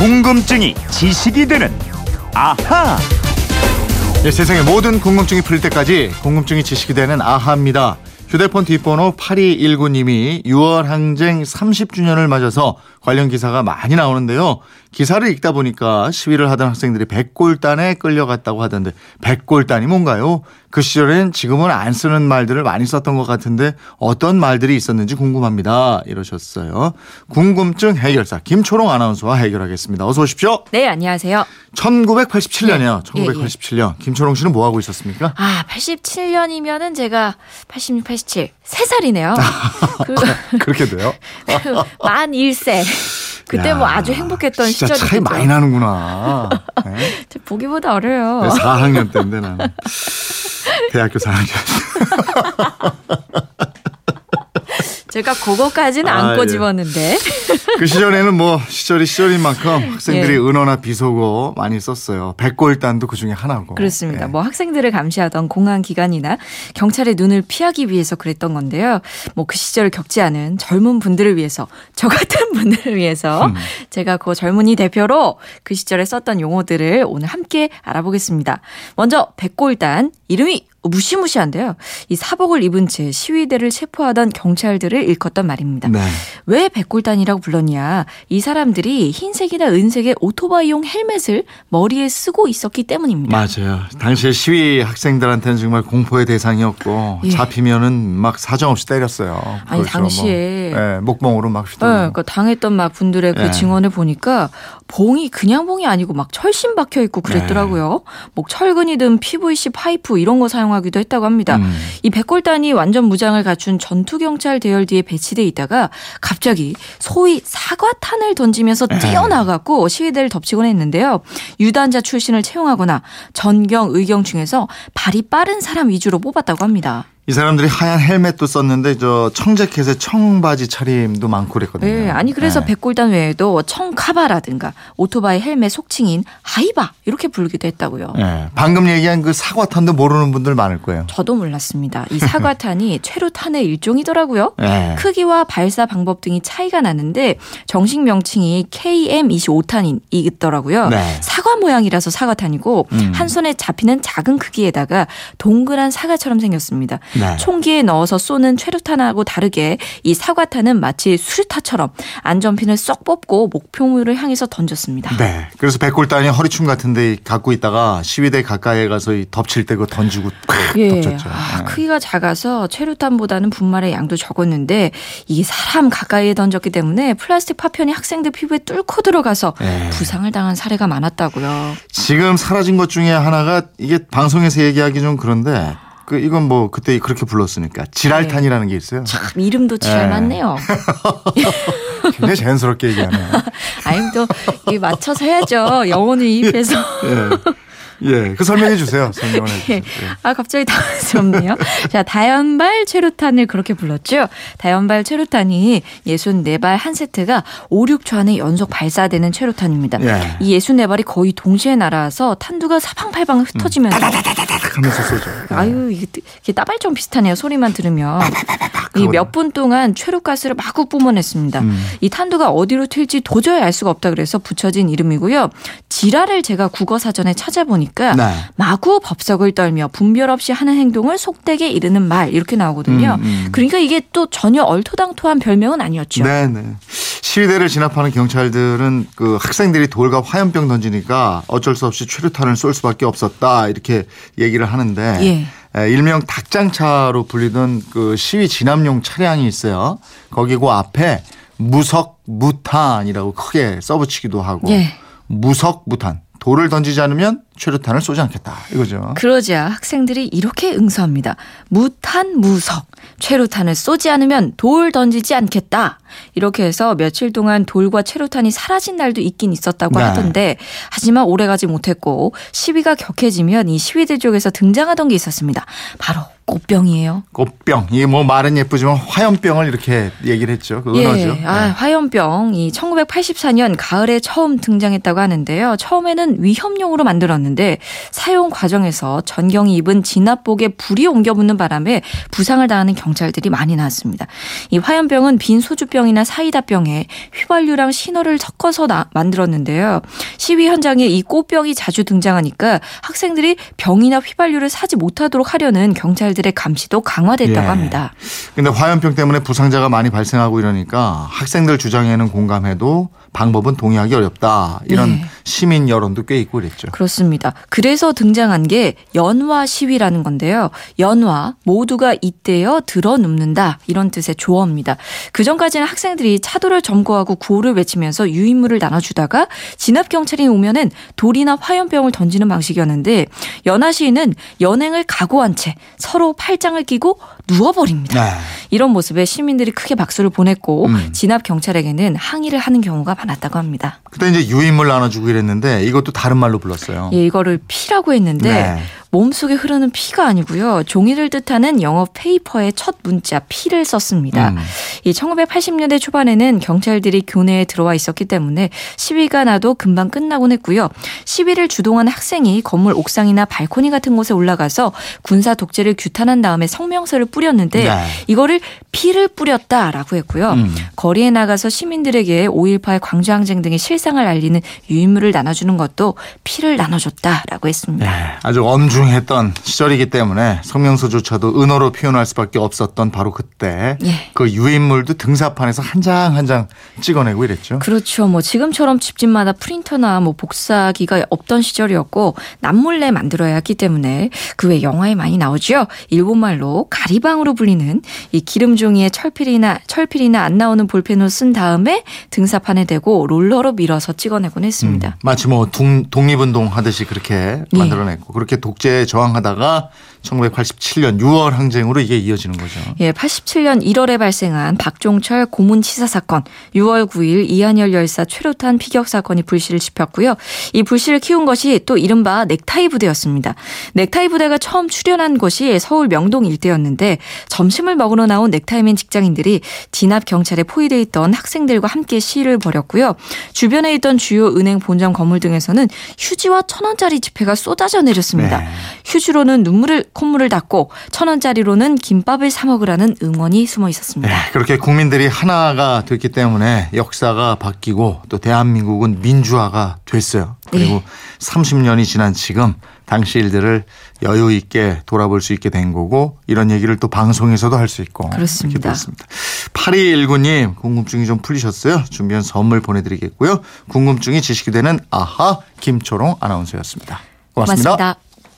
궁금증이 지식이 되는 아하. 예, 세상의 모든 궁금증이 풀릴 때까지 궁금증이 지식이 되는 아하입니다. 휴대폰 뒷번호 8219님이 6월 항쟁 30주년을 맞아서 관련 기사가 많이 나오는데요. 기사를 읽다 보니까 시위를 하던 학생들이 백골단에 끌려갔다고 하던데 백골단이 뭔가요? 그 시절엔 지금은 안 쓰는 말들을 많이 썼던 것 같은데 어떤 말들이 있었는지 궁금합니다. 이러셨어요. 궁금증 해결사 김초롱 아나운서와 해결하겠습니다. 어서 오십시오. 네, 안녕하세요. 1987년이요. 예, 예. 1987년. 김초롱 씨는 뭐 하고 있었습니까? 아, 87년이면은 제가 86, 87, 3살이네요. 그, 그렇게 돼요? 만 1세. 그때 뭐 야, 아주 행복했던 시절이 차이 많이 나는구나. 네? 보기보다 어려요. 4학년 때인데 나는 대학교 4학년. 제가 그거까지는 아, 안 예. 꼬집었는데. 그 시절에는 뭐 시절이 시절인 만큼 학생들이 예. 은어나 비속어 많이 썼어요. 백골단도 그 중에 하나고. 그렇습니다. 예. 뭐 학생들을 감시하던 공안 기관이나 경찰의 눈을 피하기 위해서 그랬던 건데요. 뭐 그 시절을 겪지 않은 젊은 분들을 위해서 저 같은 분들을 위해서 음. 제가 그 젊은이 대표로 그 시절에 썼던 용어들을 오늘 함께 알아보겠습니다. 먼저 백골단 이름이 무시무시한데요. 이 사복을 입은 채 시위대를 체포하던 경찰들을 일컫던 말입니다. 네. 왜 백골단이라고 불렀냐? 이 사람들이 흰색이나 은색의 오토바이용 헬멧을 머리에 쓰고 있었기 때문입니다. 맞아요. 당시에 시위 학생들한테는 정말 공포의 대상이었고 예. 잡히면은 막 사정없이 때렸어요. 아니, 그렇죠. 당시에 뭐, 예, 목봉으로 막 네, 휘두르고. 그러니까 당했던 막 분들의 그 예. 증언을 보니까 봉이 그냥 봉이 아니고 막 철심 박혀 있고 그랬더라고요. 뭐 철근이 든 PVC 파이프 이런 거 사용하기도 했다고 합니다. 음. 이 백골단이 완전 무장을 갖춘 전투 경찰 대열 뒤에 배치돼 있다가 갑자기 소위 사과탄을 던지면서 예. 뛰어나갔고 시위대를 덮치곤 했는데요. 유단자 출신을 채용하거나 전경 의경 중에서 발이 빠른 사람 위주로 뽑았다고 합니다. 이 사람들이 하얀 헬멧도 썼는데 저 청재켓에 청바지 차림도 많고 그랬거든요. 네, 아니 그래서 네. 백골단 외에도 청카바라든가 오토바이 헬멧 속칭인 하이바 이렇게 부르기도 했다고요. 예, 방금 얘기한 그 사과탄도 모르는 분들 많을 거예요. 저도 몰랐습니다. 이 사과탄이 최루탄의 일종이더라고요. 예. 크기와 발사 방법 등이 차이가 나는데 정식 명칭이 KM25탄이더라고요. 네. 사과 모양이라서 사과탄이고 음. 한 손에 잡히는 작은 크기에다가 동그란 사과처럼 생겼습니다. 네. 총기에 넣어서 쏘는 최루탄하고 다르게 이 사과탄은 마치 수류탄처럼 안전핀을 쏙 뽑고 목표물을 향해서 던졌습니다. 네. 그래서 백골단이 허리춤 같은 데 갖고 있다가 시위대 가까이에 가서 이 덮칠 때 그거 던지고 팍 예. 덮쳤죠. 아, 예. 크기가 작아서 최루탄보다는 분말의 양도 적었는데 이게 사람 가까이에 던졌기 때문에 플라스틱 파편이 학생들 피부에 뚫고 들어가서 예. 부상을 당한 사례가 많았다고요. 지금 사라진 것 중에 하나가 이게 방송에서 얘기하기 좀 그런데 그 이건 뭐 그때 그렇게 불렀으니까 지랄탄이라는 게 있어요. 참 이름도 잘 예. 맞네요. 굉장히 자연스럽게 얘기하네요. 아니 또 맞춰서 해야죠. 영혼을 이입해서. 예. 예. 그 설명해 주세요. 설명을 해 주세요. 예. 아, 갑자기 당황스럽네요. 자, 다연발 최루탄을 그렇게 불렀죠. 다연발 최루탄이 64발 한 세트가 5, 6초 안에 연속 발사되는 최루탄입니다. 예. 이 64발이 거의 동시에 날아와서 탄두가 사방팔방 흩어지면서 딱 하면서 쏘죠. 아유, 이게, 이게 따발점 비슷하네요. 소리만 들으면. 이 몇 분 동안 최루가스를 마구 뿜어냈습니다. 음. 이 탄두가 어디로 튈지 도저히 알 수가 없다 그래서 붙여진 이름이고요. 지라를 제가 국어 사전에 찾아보니까 네. 마구 법석을 떨며 분별 없이 하는 행동을 속되게 이르는 말 이렇게 나오거든요. 음, 음. 그러니까 이게 또 전혀 얼토당토한 별명은 아니었죠. 네, 네. 시위대를 진압하는 경찰들은 그 학생들이 돌과 화염병 던지니까 어쩔 수 없이 최루탄을 쏠 수밖에 없었다 이렇게 얘기를 하는데 예. 에, 일명 닭장차로 불리던 그 시위 진압용 차량이 있어요. 거기 그 앞에 무석 무탄이라고 크게 써붙이기도 하고 예. 무석 무탄 돌을 던지지 않으면 최루탄을 쏘지 않겠다 이거죠. 그러자 학생들이 이렇게 응수합니다. 무탄 무석. 최루탄을 쏘지 않으면 돌 던지지 않겠다. 이렇게 해서 며칠 동안 돌과 최루탄이 사라진 날도 있긴 있었다고 네. 하던데 하지만 오래가지 못했고 시위가 격해지면 이 시위대 쪽에서 등장하던 게 있었습니다. 바로 꽃병이에요. 꽃병 이게 뭐 말은 예쁘지만 화염병을 이렇게 얘기를 했죠. 그 은어죠. 예, 아, 네. 화염병 이 1984년 가을에 처음 등장했다고 하는데요. 처음에는 위험용으로 만들었는데 있었는데 사용 과정에서 전경이 입은 진압복에 불이 옮겨 붙는 바람에 부상을 당하는 경찰들이 많이 나왔습니다. 이 화염병은 빈 소주병이나 사이다병에 휘발유랑 신호를 섞어서 나, 만들었는데요. 시위 현장에 이 꽃병이 자주 등장하니까 학생들이 병이나 휘발유를 사지 못하도록 하려는 경찰들의 감시도 강화됐다고 예. 합니다. 근데 화염병 때문에 부상자가 많이 발생하고 이러니까 학생들 주장에는 공감해도 방법은 동의하기 어렵다. 이런 네. 시민 여론도 꽤 있고 그랬죠. 그렇습니다. 그래서 등장한 게 연화 시위라는 건데요. 연화 모두가 이때여 들어눕는다 이런 뜻의 조어입니다. 그 전까지는 학생들이 차도를 점거하고 구호를 외치면서 유인물을 나눠주다가 진압 경찰이 오면은 돌이나 화염병을 던지는 방식이었는데 연화 시위는 연행을 각오한 채 서로 팔짱을 끼고 누워버립니다. 네. 이런 모습에 시민들이 크게 박수를 보냈고 음. 진압 경찰에게는 항의를 하는 경우가 많았다고 합니다. 그때 이제 유인물 나눠주고 이랬는데 이것도 다른 말로 불렀어요. 예, 이거를 피라고 했는데 네. 몸속에 흐르는 피가 아니고요. 종이를 뜻하는 영어 페이퍼의 첫 문자 피를 썼습니다. 음. 이 1980년대 초반에는 경찰들이 교내에 들어와 있었기 때문에 시위가 나도 금방 끝나곤 했고요. 시위를 주동한 학생이 건물 옥상이나 발코니 같은 곳에 올라가서 군사 독재를 규탄한 다음에 성명서를 뿌렸는데 네. 이거를 피를 뿌렸다라고 했고요. 음. 거리에 나가서 시민들에게 5.18 광주항쟁 등의 실상을 알리는 유인물을 나눠주는 것도 피를 나눠줬다라고 했습니다. 네, 아주 엄중 했던 시절이기 때문에 성명서조차도 은어로 표현할 수밖에 없었던 바로 그때 예. 그 유인물도 등사판에서 한 장 한 장 찍어내고 이랬죠. 그렇죠. 뭐 지금처럼 집집마다 프린터나 뭐 복사기가 없던 시절이었고 남몰래 만들어야 했기 때문에 그 외 영화에 많이 나오죠. 일본말로 가리방으로 불리는 이 기름 종이에 철필이나 철필이나 안 나오는 볼펜을 쓴 다음에 등사판에 대고 롤러로 밀어서 찍어내곤 했습니다. 마치 뭐 동, 독립운동 하듯이 그렇게 예. 만들어냈고 그렇게 독재 에 저항하다가 1987년 6월 항쟁으로 이게 이어지는 거죠. 예, 87년 1월에 발생한 박종철 고문 치사 사건, 6월 9일 이한열 열사 최루탄 피격 사건이 불씨를 지폈고요. 이 불씨를 키운 것이 또 이른바 넥타이 부대였습니다. 넥타이 부대가 처음 출연한 곳이 서울 명동 일대였는데 점심을 먹으러 나온 넥타이맨 직장인들이 진압 경찰에 포위돼 있던 학생들과 함께 시위를 벌였고요. 주변에 있던 주요 은행 본점 건물 등에서는 휴지와 천 원짜리 지폐가 쏟아져 내렸습니다. 네. 휴지로는 눈물을 콧물을 닦고 천 원짜리로는 김밥을 사 먹으라는 응원이 숨어 있었습니다. 네, 그렇게 국민들이 하나가 됐기 때문에 역사가 바뀌고 또 대한민국은 민주화가 됐어요. 그리고 네. 30년이 지난 지금 당시 일들을 여유 있게 돌아볼 수 있게 된 거고 이런 얘기를 또 방송에서도 할 수 있고 그렇습니다. 이렇게 됐습니다. 8219님 궁금증이 좀 풀리셨어요? 준비한 선물 보내드리겠고요. 궁금증이 지식이 되는 아하 김초롱 아나운서였습니다. 고맙습니다. 고맙습니다.